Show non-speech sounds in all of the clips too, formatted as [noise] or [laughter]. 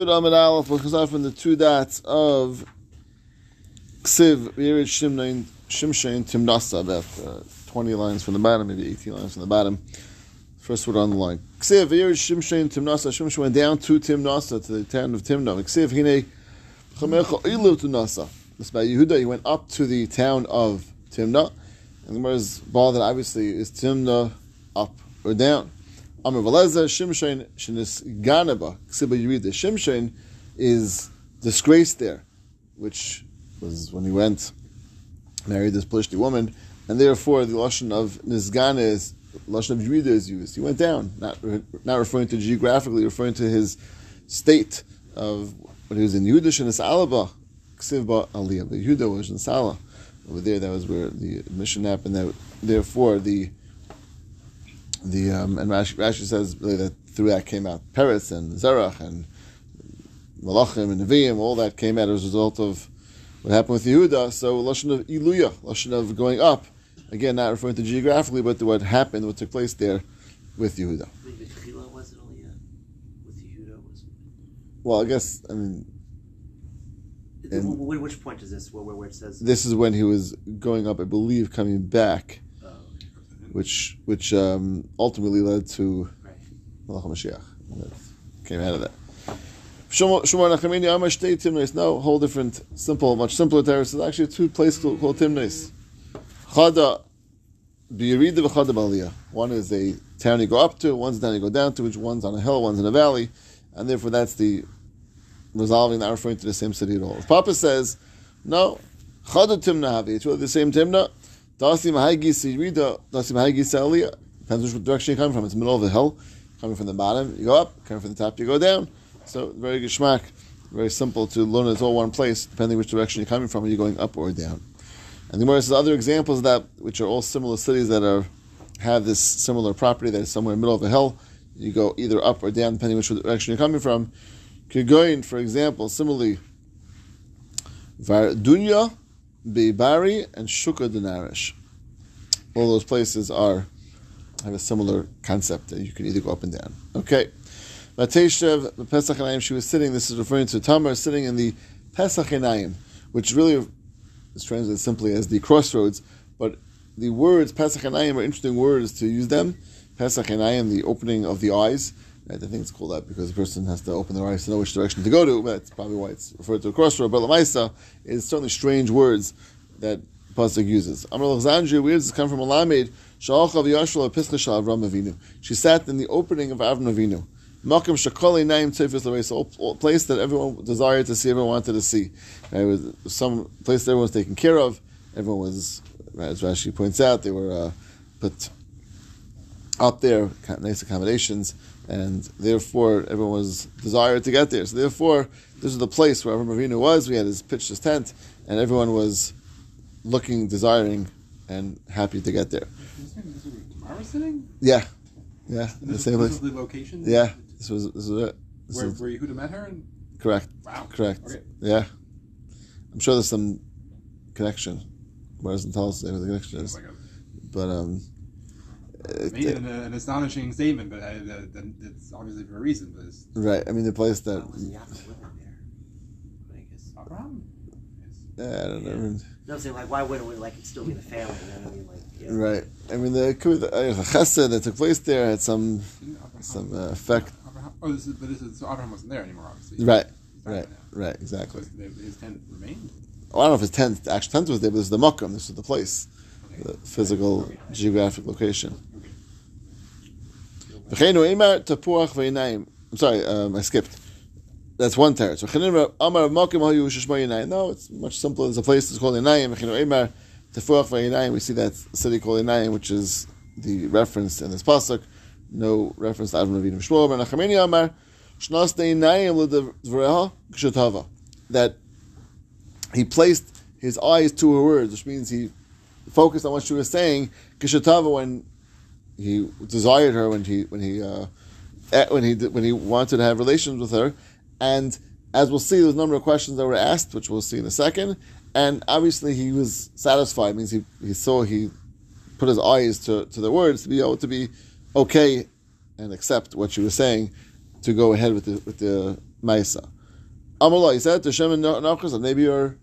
Amid Aleph was from the two dots of Ksiv Yerid Shimshain Timnasa, about uh, 20 lines from the bottom, maybe 18 lines from the bottom. First word on the line. Ksiv Yerid Shimshain Timnasa. Shimshain went down to Timnasa, to the town of Timna. Ksiv Hine Chamecha Ilu Timnasa. This by Yehuda, he went up to the town of Timna. And the Gemara's bothered, obviously, is Timna up or down? Amr Veleza, Shimshain Shinis Ganaba. Ksiba, read Shimshain is disgraced there, which was when he went, married this Plishti woman, and therefore the Lashon of Nizgana is, Lashon of Yerida is used. He went down, not, not referring to geographically, referring to his state of when he was in Yehuda Shinis Alaba, Ksivba Aliyah. But Yehuda was in Salah. Over there, that was where the mission happened. That, therefore, the the um, and Rashi, Rashi, says really that through that came out Peretz and Zerach and Malachim and Nevi'im, all that came out as a result of what happened with Yehuda. So lashon of Iluya, lashon of going up, again not referring to geographically, but to what happened, what took place there with Yehuda. Well, I guess I mean. which point is this? Where, where it says this is when he was going up, I believe, coming back which which um, ultimately led to Malach Mashiach. Came out of that. Shomar Nachamini Amar Shtei Timnes. No, whole different, simple, much simpler terrace. There's actually two places called, called Timnes. Chada B'Yerida v'Chada B'Aliyah. One is a town you go up to, one's a town you go down to, which one's on a hill, one's in a valley, and therefore that's the resolving, not referring to the same city at all. If Papa says, no, Chada Timna Havi, it's really the same Timna, Depends which direction you're coming from. It's the middle of the hill. Coming from the bottom, you go up. Coming from the top, you go down. So very good shmak. Very simple to learn. It's all one place, depending which direction you're coming from. Are you going up or down? And the Gemara says other examples of that, which are all similar cities that are have this similar property that is somewhere in the middle of a hill. You go either up or down, depending which direction you're coming from. Kigoyin, for example, similarly, Dunya Beibari and Shuka Dinarish. All those places are have a similar concept that you can either go up and down. Okay. Mateshev, the Pesach Enayim, she was sitting, this is referring to Tamar sitting in the Pesach Enayim, which really is translated simply as the crossroads, but the words Pesach Enayim are interesting words to use them. Pesach Enayim, the opening of the eyes. Right, I think it's called that because the person has to open their eyes to know which direction to go to. That's probably why it's referred to a crossroad. But Lamaisa is certainly strange words that Pasuk uses. Amr Alexandri, where does this come from? Alamed, Yashua Pischa Avram Avinu. She sat in the opening of Avram Avinu. Shakoli Naim Tifis a place that everyone desired to see, everyone wanted to see. It was some place that everyone was taken care of. Everyone was, as Rashi points out, they were uh, put up there, nice accommodations and therefore everyone was desired to get there. So therefore, this is the place where Avram Avinu was. We had his pitched his tent, and everyone was looking, desiring, and happy to get there. Yeah, yeah, the same place. the location. Yeah, this was this was it. This where, where Yehuda met her. And... Correct. Wow. Correct. Okay. Yeah, I'm sure there's some connection. Where doesn't tell us what the connection is, like a... but um made an, an, astonishing statement, but uh, it's obviously for a reason. But right. I mean, the place that. Abraham. Yeah, I don't know. I mean, no, I'm saying like, why wouldn't we like it still be in the family? You know what I mean? Like, yeah. Right. I mean, the the, uh, the chesed that took place there had some some uh, effect. Abraham, oh, this is, but this is so Abraham wasn't there anymore, obviously. Right. Right. Right. Exactly. his tent remained. Well, I don't know if his tent, actual tent was there, but this is the makom. This is the place, okay. the physical, okay. geographic location. I'm sorry, um, I skipped. That's one territory. No, it's much simpler. There's a place that's called Inayim. We see that city called Inayim, which is the reference in this pasuk. No reference to Avram Avinu Shmuel. Ben Achameni Amar Shnas Inayim That he placed his eyes to her words, which means he focused on what she was saying. Kishatava when he desired her when he when he uh, when he when he wanted to have relations with her, and as we'll see, there's a number of questions that were asked, which we'll see in a second. And obviously, he was satisfied. Means he, he saw he put his eyes to, to the words to be able to be okay and accept what she was saying, to go ahead with the with the Maisa. Amallah, he said to Shem and Nachas, maybe you're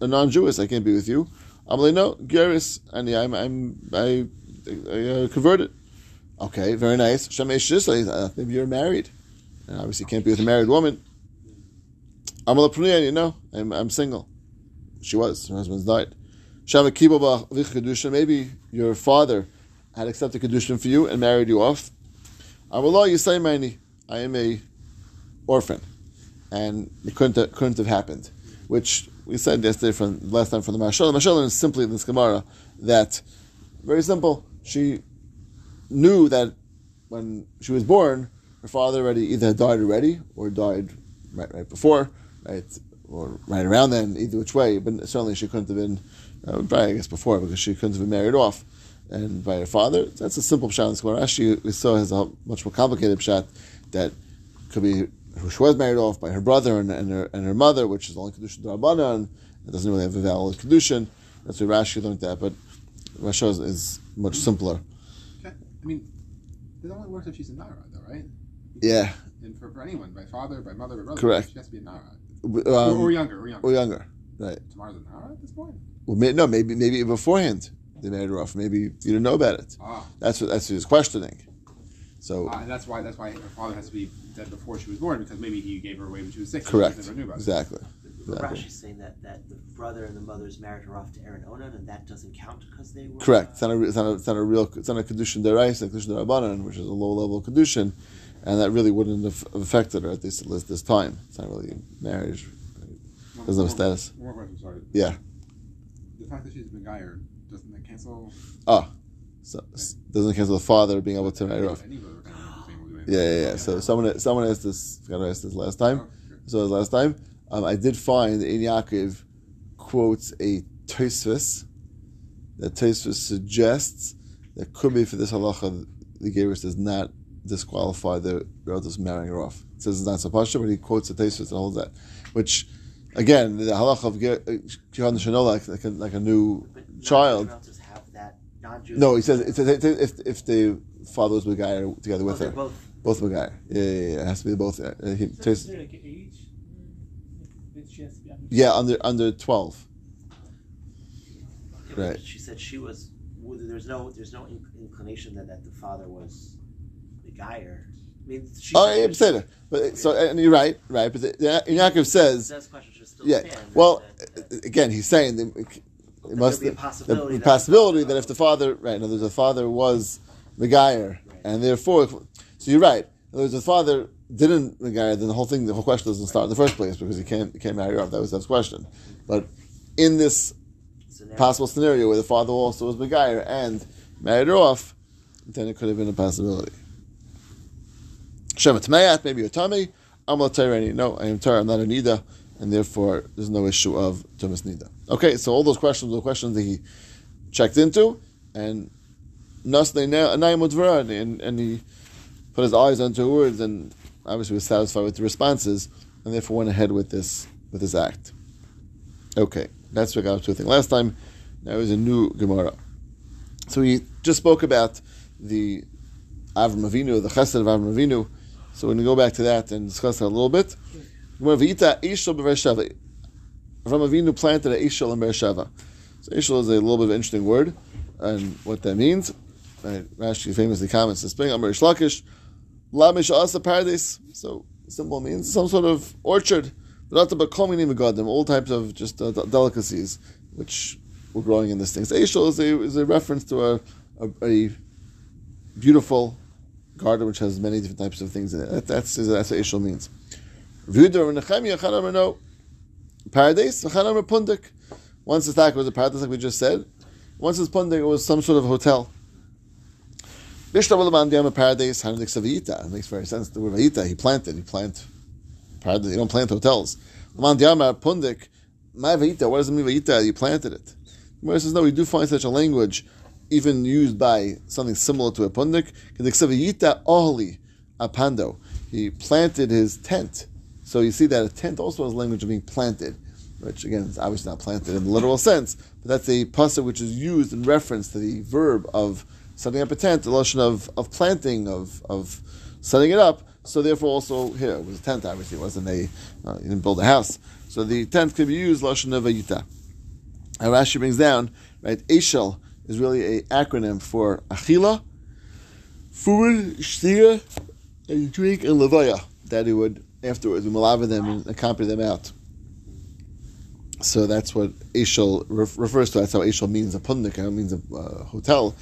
a non-Jewish, I can't be with you. Amallah, no, Geris, and yeah, I'm, I'm, I, I uh, converted. Okay, very nice. Shem uh, maybe you're married, and obviously you can't be with a married woman. Prunia, you know, I'm, I'm single. She was, her husband's died. Maybe your father had accepted Kedusha for you and married you off. Amallah, you say, Mani, I am a orphan and it couldn't have, couldn't have happened. Which we said yesterday from last time from the Mashal. The Mashal is simply this Gemara that very simple. She knew that when she was born, her father already either had died already or died right right before, right or right around then, either which way. But certainly she couldn't have been, uh, probably I guess before because she couldn't have been married off and by her father. That's a simple pshat Gemara. Actually, we saw has a much more complicated pshat that could be who she was married off by her brother and, and her and her mother, which is only kedushin darabana, and it doesn't really have a valid kedushin. That's why Rashi learned that, but Rashi is, is much simpler. Okay. I mean, it only works if she's a Nara, though, right? Yeah. And for, for anyone, by father, by mother, by brother, Correct. she has to be a Nara. Um, or, or younger, or younger. Or younger, right? Tomorrow's a Nara at this point. Well, may, no, maybe maybe beforehand they married her off. Maybe you didn't know about it. Ah. That's what that's what he's questioning. So Uh, and that's why that's why her father has to be dead before she was born because maybe he gave her away when she was six. correct, never knew about exactly. But Exactly. Rashi's saying that, that the brother and the mother's married her off to Aaron Onan, and that doesn't count because they were Correct. It's not a, it's not a, it's not a real, it's not a kedushin derais, it's a kedushin derabanan, which is a low level kedushin, and that really wouldn't have affected her at least at this time. It's not really marriage. Doesn't have status. One more question, sorry. Yeah. The fact that she's a Megayer, doesn't that cancel? Ah, so s- doesn't cancel the father being able to marry her off. Any brother can do the same way. Yeah, yeah, yeah. So someone someone asked this. Forgot to ask this last time. Oh, sure. So it was last time. Um, I did find in Yaakov quotes a Tosfos that Tosfos suggests that could be for this halacha the Geras does not disqualify the relatives marrying her off. It says it's not so pasha, but he quotes the Tosfos and holds that, which again the halacha of Ger- Kihan Shanola like, like, a, like a new But child. that. No, he says it says if if the father was Begayer together Oh, with they're her. both. Both Begayer. Yeah, yeah, yeah. It has to be both. Uh, he, So Tos- is there like age? It's just, yeah, under under twelve. Yeah, Right. She said she was. There's no. There's no inc- inclination that, that the father was the guyer. I mean, she. Oh, yeah, Beseder. But so and you're right, right. But the, the, Yaakov says, This question should still yeah. Well, again, he's saying that it, must be a the- possibility the, that- possibility that if the father, right, in other words, the father was Megayer, and therefore, so you're right. In other words, the father didn't Megayer, then the whole thing, the whole question doesn't start in the first place because he can't he can't marry her off. That was that question. But in this scenario. possible scenario where the father also was Megayer and married her off, then it could have been a possibility. Shemet Mayat, maybe you're tummy. I'm not Tyrani. No, I am Torah, I'm not a Nida, and therefore there's no issue of Tumas Nida. Okay, so all those questions were questions that he checked into, and and and he put his eyes onto words, and obviously was satisfied with the responses, and therefore went ahead with this with this act. Okay, that's what to a thing last time. Now is a new Gemara. So we just spoke about the Avram Avinu, the Chesed of Avram Avinu. So we're going to go back to that and discuss that a little bit. Avram Avinu planted a Ishel in Beersheva. So Ishel is a little bit of an interesting word, and what that means. Rashi famously comments this thing. Amar Ishlakish, Lamish Asa Paradise. So simple means some sort of orchard. All types of just uh, delicacies which were growing in this thing. So Ishel is a, is a reference to a, a, a beautiful garden which has many different types of things in it. That, that's that's what Ishel means. Paradise. Pundik. Once the taka was a paradise, like we just said. Once it's pundik, it was some sort of hotel. Paradise. It makes very sense. The word Vayita, he planted. He plant paradise. You don't plant hotels. Pundik. My Vayita. What does it mean Vayita? You planted it. Gemara says no. We do find such a language even used by something similar to a pundik. Ohli apando. He planted his tent. So you see that a tent also has language of being planted, which again is obviously not planted in the literal sense, but that's a pasuk which is used in reference to the verb of setting up a tent, the notion of, of planting, of, of setting it up. So therefore, also here it was a tent. Obviously, it wasn't a. Uh, you didn't build a house, so the tent could be used lashon of vayita. And Rashi brings down right. Eshel is really a acronym for achila, food, shtia, and drink, and levaya. That he would afterwards malava them and accompany them out. So that's what Eshel ref- refers to. That's how Eshel means a pundika, means a uh, hotel,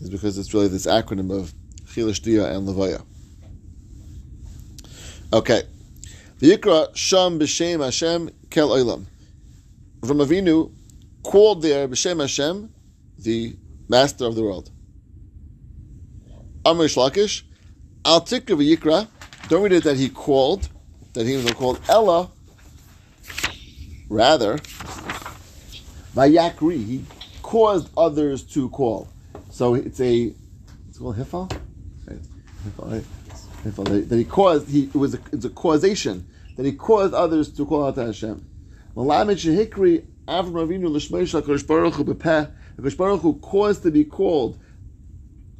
is because it's really this acronym of Chilish Dia and Levaya. Okay. V'yikra Sham B'Shem Hashem Kel Olam. From Avinu called there B'Shem Hashem, the master of the world. Amr Shlakish, Al Tikra V'yikra, don't read it that he called, that he was called Ella, rather, Vayakri, he caused others to call. So it's a, it's called Hifal? Right. Hifal, right? Hifal, that- he caused, he, it was a, it's a causation, that he caused others to call out to Hashem. Malamed Shehikri, Avram Avinu, Lishmeish HaKadosh Baruch Bepeh, HaKadosh Baruch Hu caused to be called,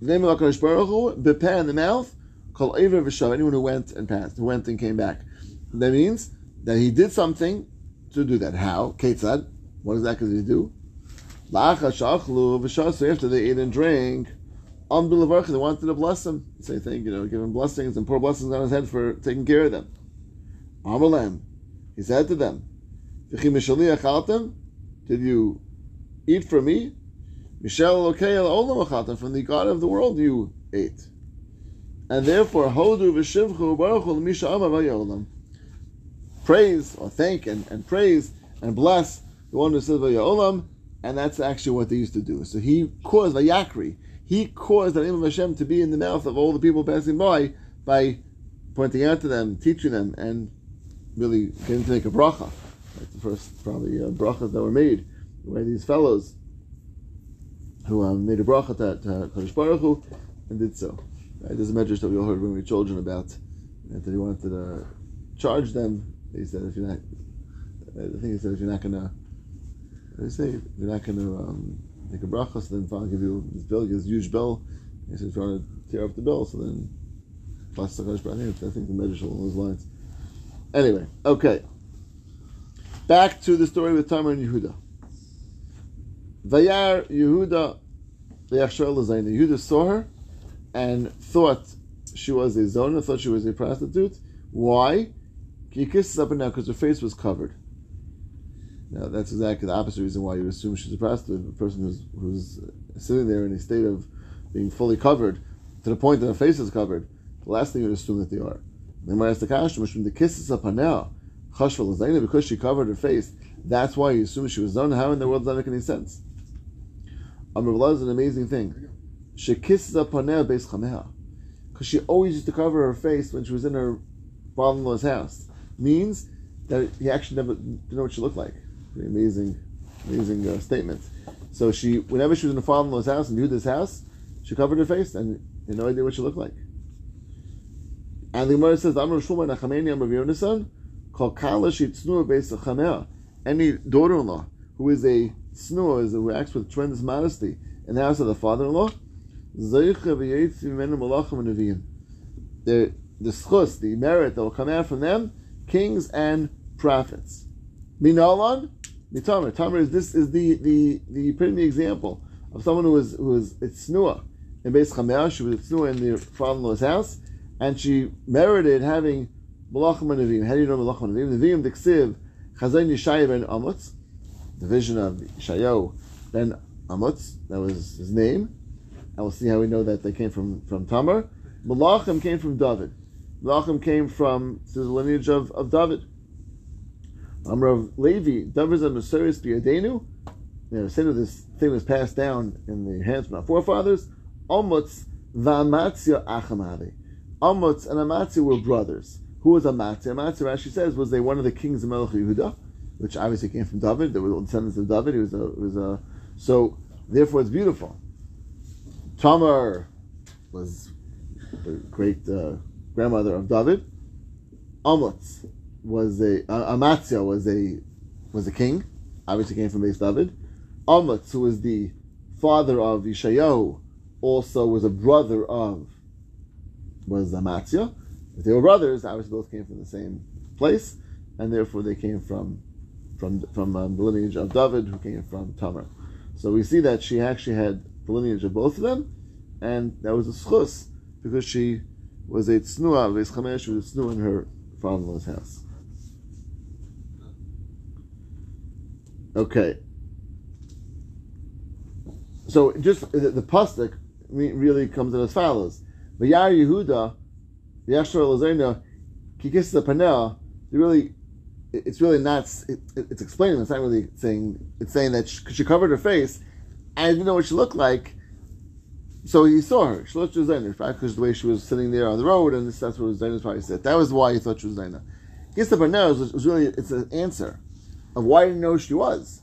the name of HaKadosh Baruch Hu, Bepeh in the mouth, called Ever anyone who went and passed, who went and came back. That means that he did something to do that. How? Ketzad. What exactly did he do? V'shasu. After they ate and drank, on bilavarcha, they wanted to bless him. Say thank you know, give him blessings and pour blessings on his head for taking care of them. Amalem. He said to them, "V'chi mishali? Did you eat for me? Mishal lokei el olam achaltem. From the God of the world you ate. And therefore, hodu v'shivchu baruch hu l'misha amav ha'yolam praise or thank and, and praise and bless the one who says Vayolam, and that's actually what they used to do. So he caused Vayakri, he caused the name of Hashem to be in the mouth of all the people passing by by pointing out to them, teaching them, and really getting to make a bracha. That's the first probably uh, brachas that were made, where these fellows who um, made a bracha to uh, Kadosh Baruch Hu and did so. Right? There's a medrash that we all heard when we were children about that he wanted to charge them he said, if you're not, I think he said, if you're not gonna, what did he say? If you're not gonna um, make a bracha, so then I'll give you this bill, this huge bill. He said, if you want to tear up the bill, so then plus the Kodesh Baruch Hu. I think the medrash along those lines. Anyway, okay. Back to the story with Tamar and Yehuda. Vayar Yehuda. Yehuda saw her and thought she was a zona, thought she was a prostitute. Why? He kisses up and down because her face was covered. Now that's exactly the opposite reason why you assume she's a prostitute. A person who's who's sitting there in a state of being fully covered to the point that her face is covered. The last thing you would assume that they are. They might ask the question, which the kisses up and now, chashval because she covered her face. That's why you assume she was zona. How in the world does that make any sense? Amr is an amazing thing. She kisses now base chameha because she always used to cover her face when she was in her father-in-law's house means that he actually never didn't know what she looked like. Pretty amazing, amazing uh, statement. So she, whenever she was in her father-in-law's house and Yehuda's house, she covered her face and had no idea what she looked like. And the Gemara says, "Amar Shulman Nachameni Amar Yonasan, Kol Kala Shitznu Beis Chamea." Any daughter-in-law who is a snua, is who acts with tremendous modesty in the house of the father-in-law, and neviim. The the schus, the merit that will come out from them kings and prophets. Minalan, mitamar. Tamar is this is the the the epitome example of someone who was who was it's snua in Beis Chamea. She was snua in the father-in-law's house, and she merited having malachim and nevim. How do you know malachim and nevim? Nevim diksiv chazayin Yishaya ben Amutz, the vision of Yishayahu ben Amutz. That was his name, and we'll see how we know that they came from from Tamar. Malachim came from David. Malachim came from the lineage of, of David. Amrav Levi, David and Mesiris Biadenu. You know, saying this thing was passed down in the hands of our forefathers. Omutz v'Amatzia Achamavi. Omutz and Amatzia were brothers. Who was Amatzia? Amatzia, she says, was they one of the kings of Melech Yehuda, which obviously came from David. They were descendants of David. He was a, was a so therefore it's beautiful. Tamar was the great uh, grandmother of David. Amutz was a uh, Amatzia was a was a king, obviously came from base David. Amutz, who was the father of Yishayahu, also was a brother of was Amatzia, If they were brothers, obviously both came from the same place, and therefore they came from from from um, the lineage of David, who came from Tamar. So we see that she actually had the lineage of both of them, and that was a schus because she was a tznuah, Ves Chamesh, she was a tznuah in her father-in-law's house. Okay. So just the, the pasuk really comes in as follows: V'yar Yehuda, v'yashor Elazarna, kikis the panel. Really, it's really not. It, it- it's explaining. It's not really saying. It's saying that she, she covered her face, and didn't know what she looked like. So he saw her. She looked like Zaina, right? Because the way she was sitting there on the road, and this, that's what Zaina's probably said. That was why he thought she was Zaina. Kisa panel was, was really it's an answer of why he didn't know who she was.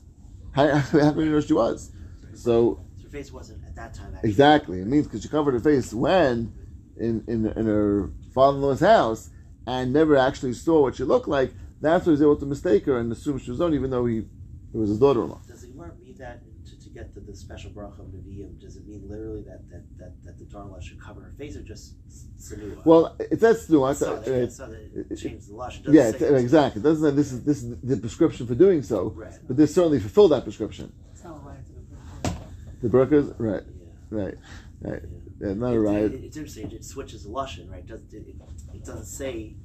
How, [laughs] how could he know she was? So Her face wasn't at that time. Actually. Exactly. It means because she covered her face when in, in in her father-in-law's house and never actually saw what she looked like. That's why he was able to mistake her and assume she was on, even though he it was his daughter-in-law. Does the Gemara mean that to, to get to the special bracha of Nevi'im? Does it mean literally that that, that, that the daughter should cover her face or just sanua? Well, it says no. I so thought, they, uh, so they it- it- changed the lush. Doesn't yeah, say it's- exactly. It doesn't say this is this is the prescription for doing so, Right. but this certainly fulfilled that prescription. It's not right to the The burkas, right, Yeah. right, right. Yeah. Yeah, not It- a riot. it- it's interesting. It switches the lushan, right? Does it, it, it doesn't say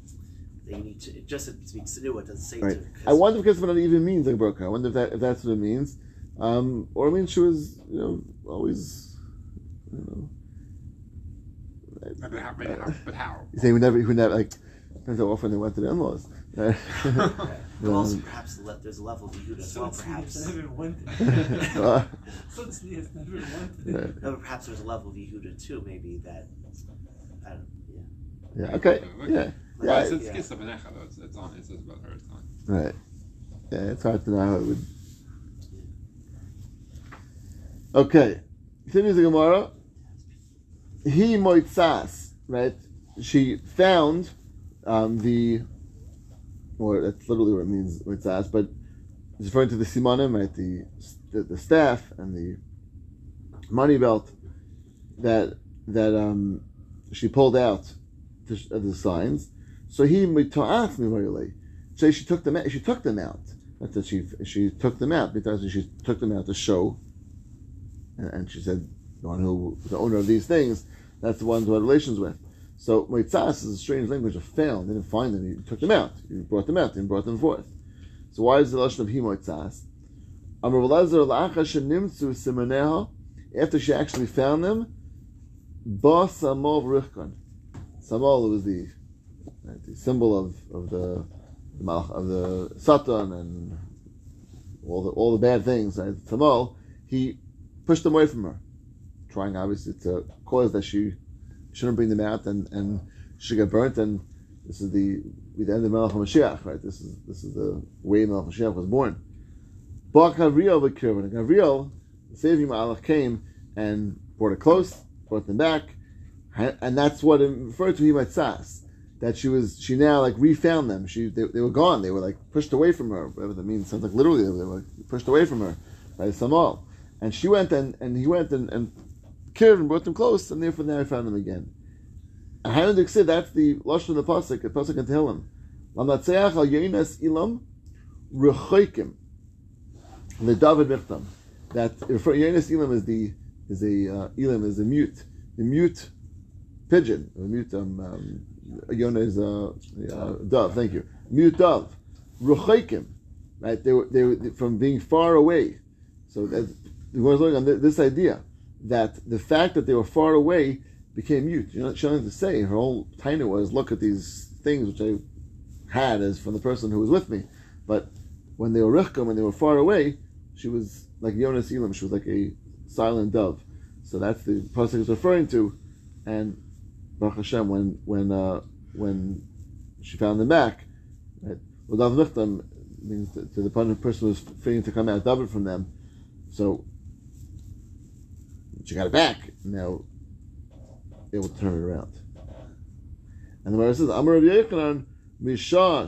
that you need to. Just it just speaks sanua. It doesn't say Right. to. I wonder if Kesman even means like burqa. I wonder if that if that's what it means, um, or it means she was you know always you know. But how? But how? But how? You say we never, we never like depends how often they went to the in-laws. [laughs] [laughs] Right? But also, perhaps there's a level of Yehuda as well. Perhaps. never wanted. [laughs] Never wanted. No, perhaps there's a level of Yehuda too. Maybe that. I don't. Yeah. yeah. Okay. Yeah. Well, Yeah. it's, it's Yeah. Kiss of Benecha, though. It's, it's on. It says about her. It's on. Right. Yeah. It's hard to know how it would. Okay. Continues the Gemara. He moitzas. Right. She found um, the. Or that's literally what it means moitzas, but it's referring to the simanim, right? The, the the staff and the money belt that that um she pulled out to, sh- of the signs. So he mita'at mivayle. So she took them out. She took them out. That she she took them out because she took them out to show. And, and she said, the one who the owner of these things, that's the one who had relations with. So mitzas is a strange language of found. They didn't find them. He took them out. He brought them out. He brought them forth. So why is the lashon of he mitzas? After she actually found them, ba samol v'richkon. Samol was the right, the symbol of of the, of the satan and all the all the bad things. Right? Samol, he pushed them away from her, trying obviously to cause that she shouldn't bring them out and and she get burnt. And this is the the end of Melech HaMashiach, right? This is this is the way Melech HaMashiach was born. Ba Gavriel v'kirvan. Gavriel, the saving Malach, came and brought it close, brought them back, and that's what it referred to Himatzas. That she was, she now like refound them. She, they, they were gone. They were like pushed away from her. Whatever that means. Sounds like literally they were like, pushed away from her by Samal. And she went and, and he went and, and and brought them close, and therefore now I found them again. And Hanudik said that's the lashon of the pasuk. The pasuk in Tehillim. Lamatzeach al yonas ilam rechoikim. The David Michtam. That yonas ilam is the is a uh, ilam is a mute, the mute pigeon, a mute um, um Yonah is a uh, dove. Thank you, mute dove. Rechoikim, right? They were they were from being far away. So that the Gemara is looking on this idea that the fact that they were far away became mute. You know, she wanted to say her whole taina was look at these things which I had as from the person who was with me, but when they were richkum, when they were far away, she was like Jonas Elam. She was like a silent dove. So that's the pasuk is referring to, and Baruch Hashem when when uh, when she found them back, right? Means to, the person was fitting to come out David from them. So she got it back. Now it will turn it around. And the Gemara says, Amar Rav Yochanan, Misha,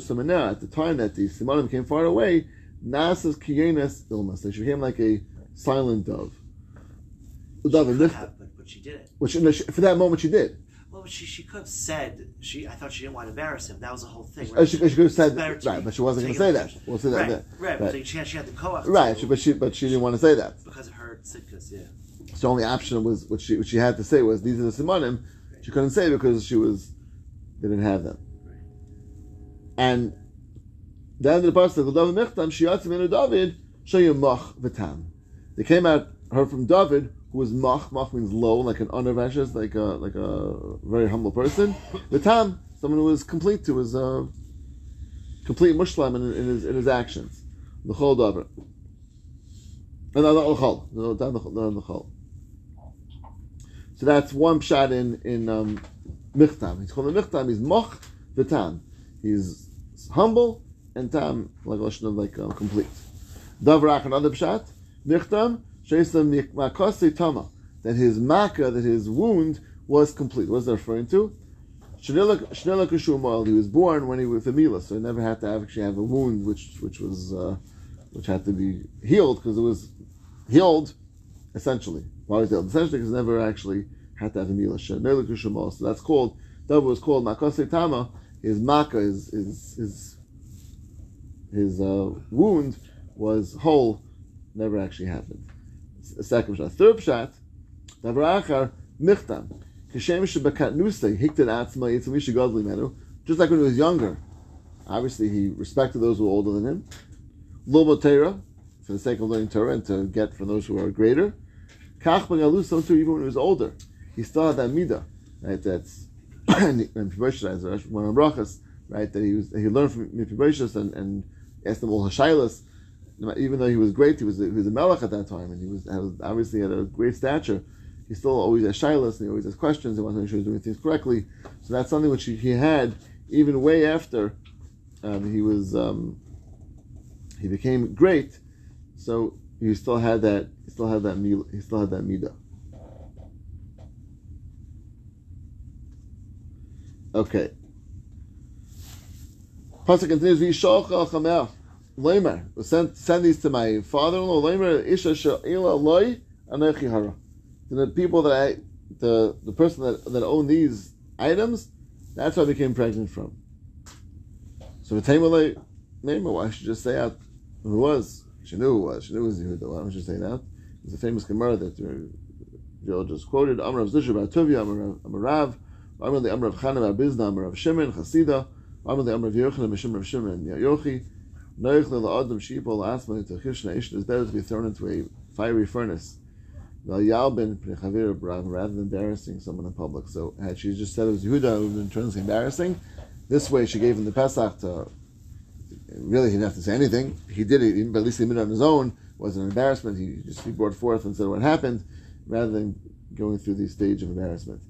Samana, at the time that the Simanim came far away, Nasas Kiyenes Ilmas. They became like a silent dove. Dove, could and this- have, but, she didn't. Which, no, she- for that moment she did. Well, she she could have said she. I thought she didn't want to embarrass him. That was the whole thing. Oh, she, she could have said It's better that, to right, but she wasn't going to say that. We'll say that. Right, that- right. right. But she had, she had the co-op. Right, but she but she didn't want to say that. because of her sickness. Yeah. So the only option was what she what she had to say was these are the simonim. She couldn't say because she was they didn't have them. And then the pasuk of David Michtam Shiatzim in David Shayim Mach V'Tam. They came out heard from David who was Mach. Mach means low, like an unavashous, like a like a very humble person. V'Tam, someone who was complete, who was uh, complete mushlam in, in his in his actions. The whole David. No, no, no, L'chol. No, down the the L'chol. So that's one shot in in um, Michtam. He's called a Michtam. He's Moch v'Tam. He's humble and Tam like lashon of like uh, complete. Davrach another pshat. Michtam. That his maka, that his wound was complete. What is that referring to? He was born when he was famila, so he never had to actually have a wound, which which was uh, which had to be healed because it was healed essentially. Why was healed? Essentially because never actually had to have a mila. So that's called. That was called makase tama. His maka, his his his, his uh, wound was whole, never actually happened. S- Second shot. Third shot. Davar achar michtam. Kishem shebekatnusei hikted atzma yitzamish godly menu. Just like when he was younger. Obviously, he respected those who were older than him. Lobo Torah, for the sake of learning Torah and to get from those who are greater. Kach b'galus, too, even when he was older, he still had that midah, right? That's and Mephibosheth, one of brachas, right? That he was he learned from Mephibosheth and, and asked him all Hashailas. Even though he was great, he was a, he was a melech at that time, and he was obviously had a great stature. He still always has shilas, and he always has questions. He wants to make sure he's doing things correctly. So that's something which he, he had even way after um, he was um, he became great. So he still had that. He still had that. mil- He still had that midah. Okay. Pasuk continues. Leimer. Send send these to my father-in-law. Leimer isha she'ila loy anochi hara. The people that I, the the person that that owned these items, that's where I became pregnant from. So the Tamalay, Leimer. Why should just say out who was? She knew who was. She knew it was Yehuda. Why don't you say that? It's a famous Gemara that Joel just quoted. Amr of Zusha bar Tuvia, Amr Rav, Amr the Amr of Chana bar Bizna, Amr of Shimon, Chasida, Amr the Amr of Yochanan, Mishim of Shimon, Yochi, It's better to be thrown into a fiery furnace. Rather than embarrassing someone in public. So had she just said it was Yehuda, it would have been tremendously embarrassing. This way, she gave him the Pesach to. Really, he didn't have to say anything. He did it, but at least he did it on his own. It wasn't an embarrassment. He just he brought forth and said what happened, rather than going through the stage of embarrassment.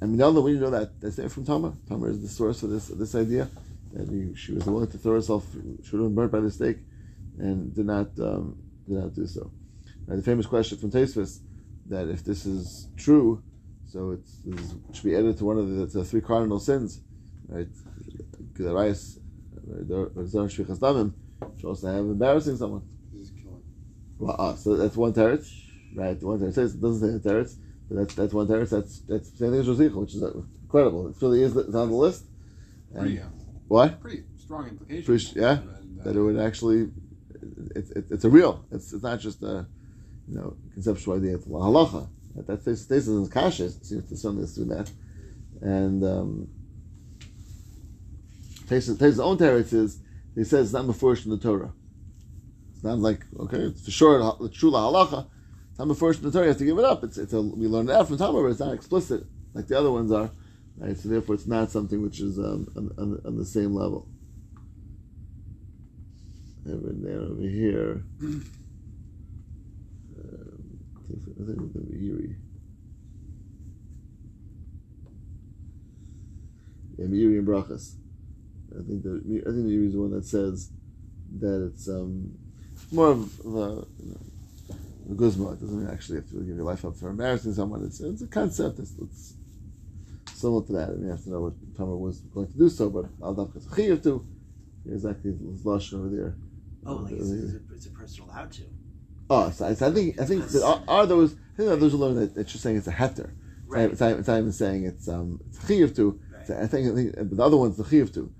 And Minalda, we know that that's it from Tamar. Tamar is the source of this this idea that he, she was willing to throw herself, she would have been burnt by the stake, and did not um, did not do so. Now, the famous question from Tosfos that if this is true, so it should be added to one of the, the three cardinal sins, right? Gedarais, Zar Shvichas Damim, should also have embarrassing someone. This is killing. Well, uh, so that's one teretz, right? One teretz says it doesn't say the teretz, but that's that's one teretz. That's that's same thing as Rosicha, which is incredible. It really is it's on the list. And what? pretty strong implication. Pretty- yeah, And, uh, That it would actually, it's it, it's a real. It's it's not just a, you know, conceptual idea. It's halacha. That that stays stays in kasha seems to certainly assume that, and um, takes takes own teretz is he says it's not mafurish in the Torah. It's not like okay, it's for sure the true halacha. It's not mafurish in the Torah. You have to give it up. It's it's a we learn that from Talmud, but it's not explicit like the other ones are. Right, so therefore, it's not something which is um, on, on, on the same level. Over there, over here. Um, I think it's going to be Erie. Yeah, Erie and Brachas. I think that I think the Erie is the one that says that it's um more of a, you know, a guzma. It doesn't actually have to give your life up for embarrassing someone. It's it's a concept. It's, it's similar to that. I mean, you have to know what Tamar was going to do so, but al dafka chayiv to. Exactly, lashon over there. Oh, like it's, it's, a, it's a person allowed to. Oh, so I, think I think that are, are those I think that those learn that it's just saying it's a heter. Right. It's, not, it's not even saying it's um it's chiyuv to. Right. I think, I think but the other one's the chiyuv to.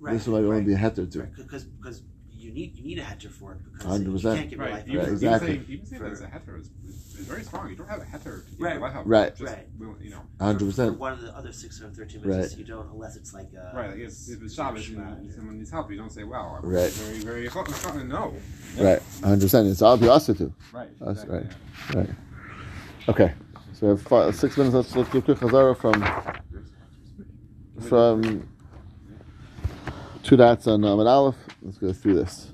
Right. This one might only right. be a heter to. Right, because because you need you need a heter for it because 100%. you can't get Right. life Even, Right, exactly. even saying, even saying that it's a heter is, is, is very strong. You don't have a heter to give Right. a lecha. Right. Just, Right. will- You know. hundred For percent. one of the other six hundred thirteen Right. mitzvahs, you don't unless it's like a Right. Like if, if it's Shabbos and, and someone needs help, you don't say, "Wow, I'm Right. very, very, [laughs] very no." Right, hundred percent. It's all be also to. Right. That's exactly, right. yeah. Right. Okay. So we have five, six minutes. Let's let's do a quick chazara from from two dots on um, an aleph. Let's go through this.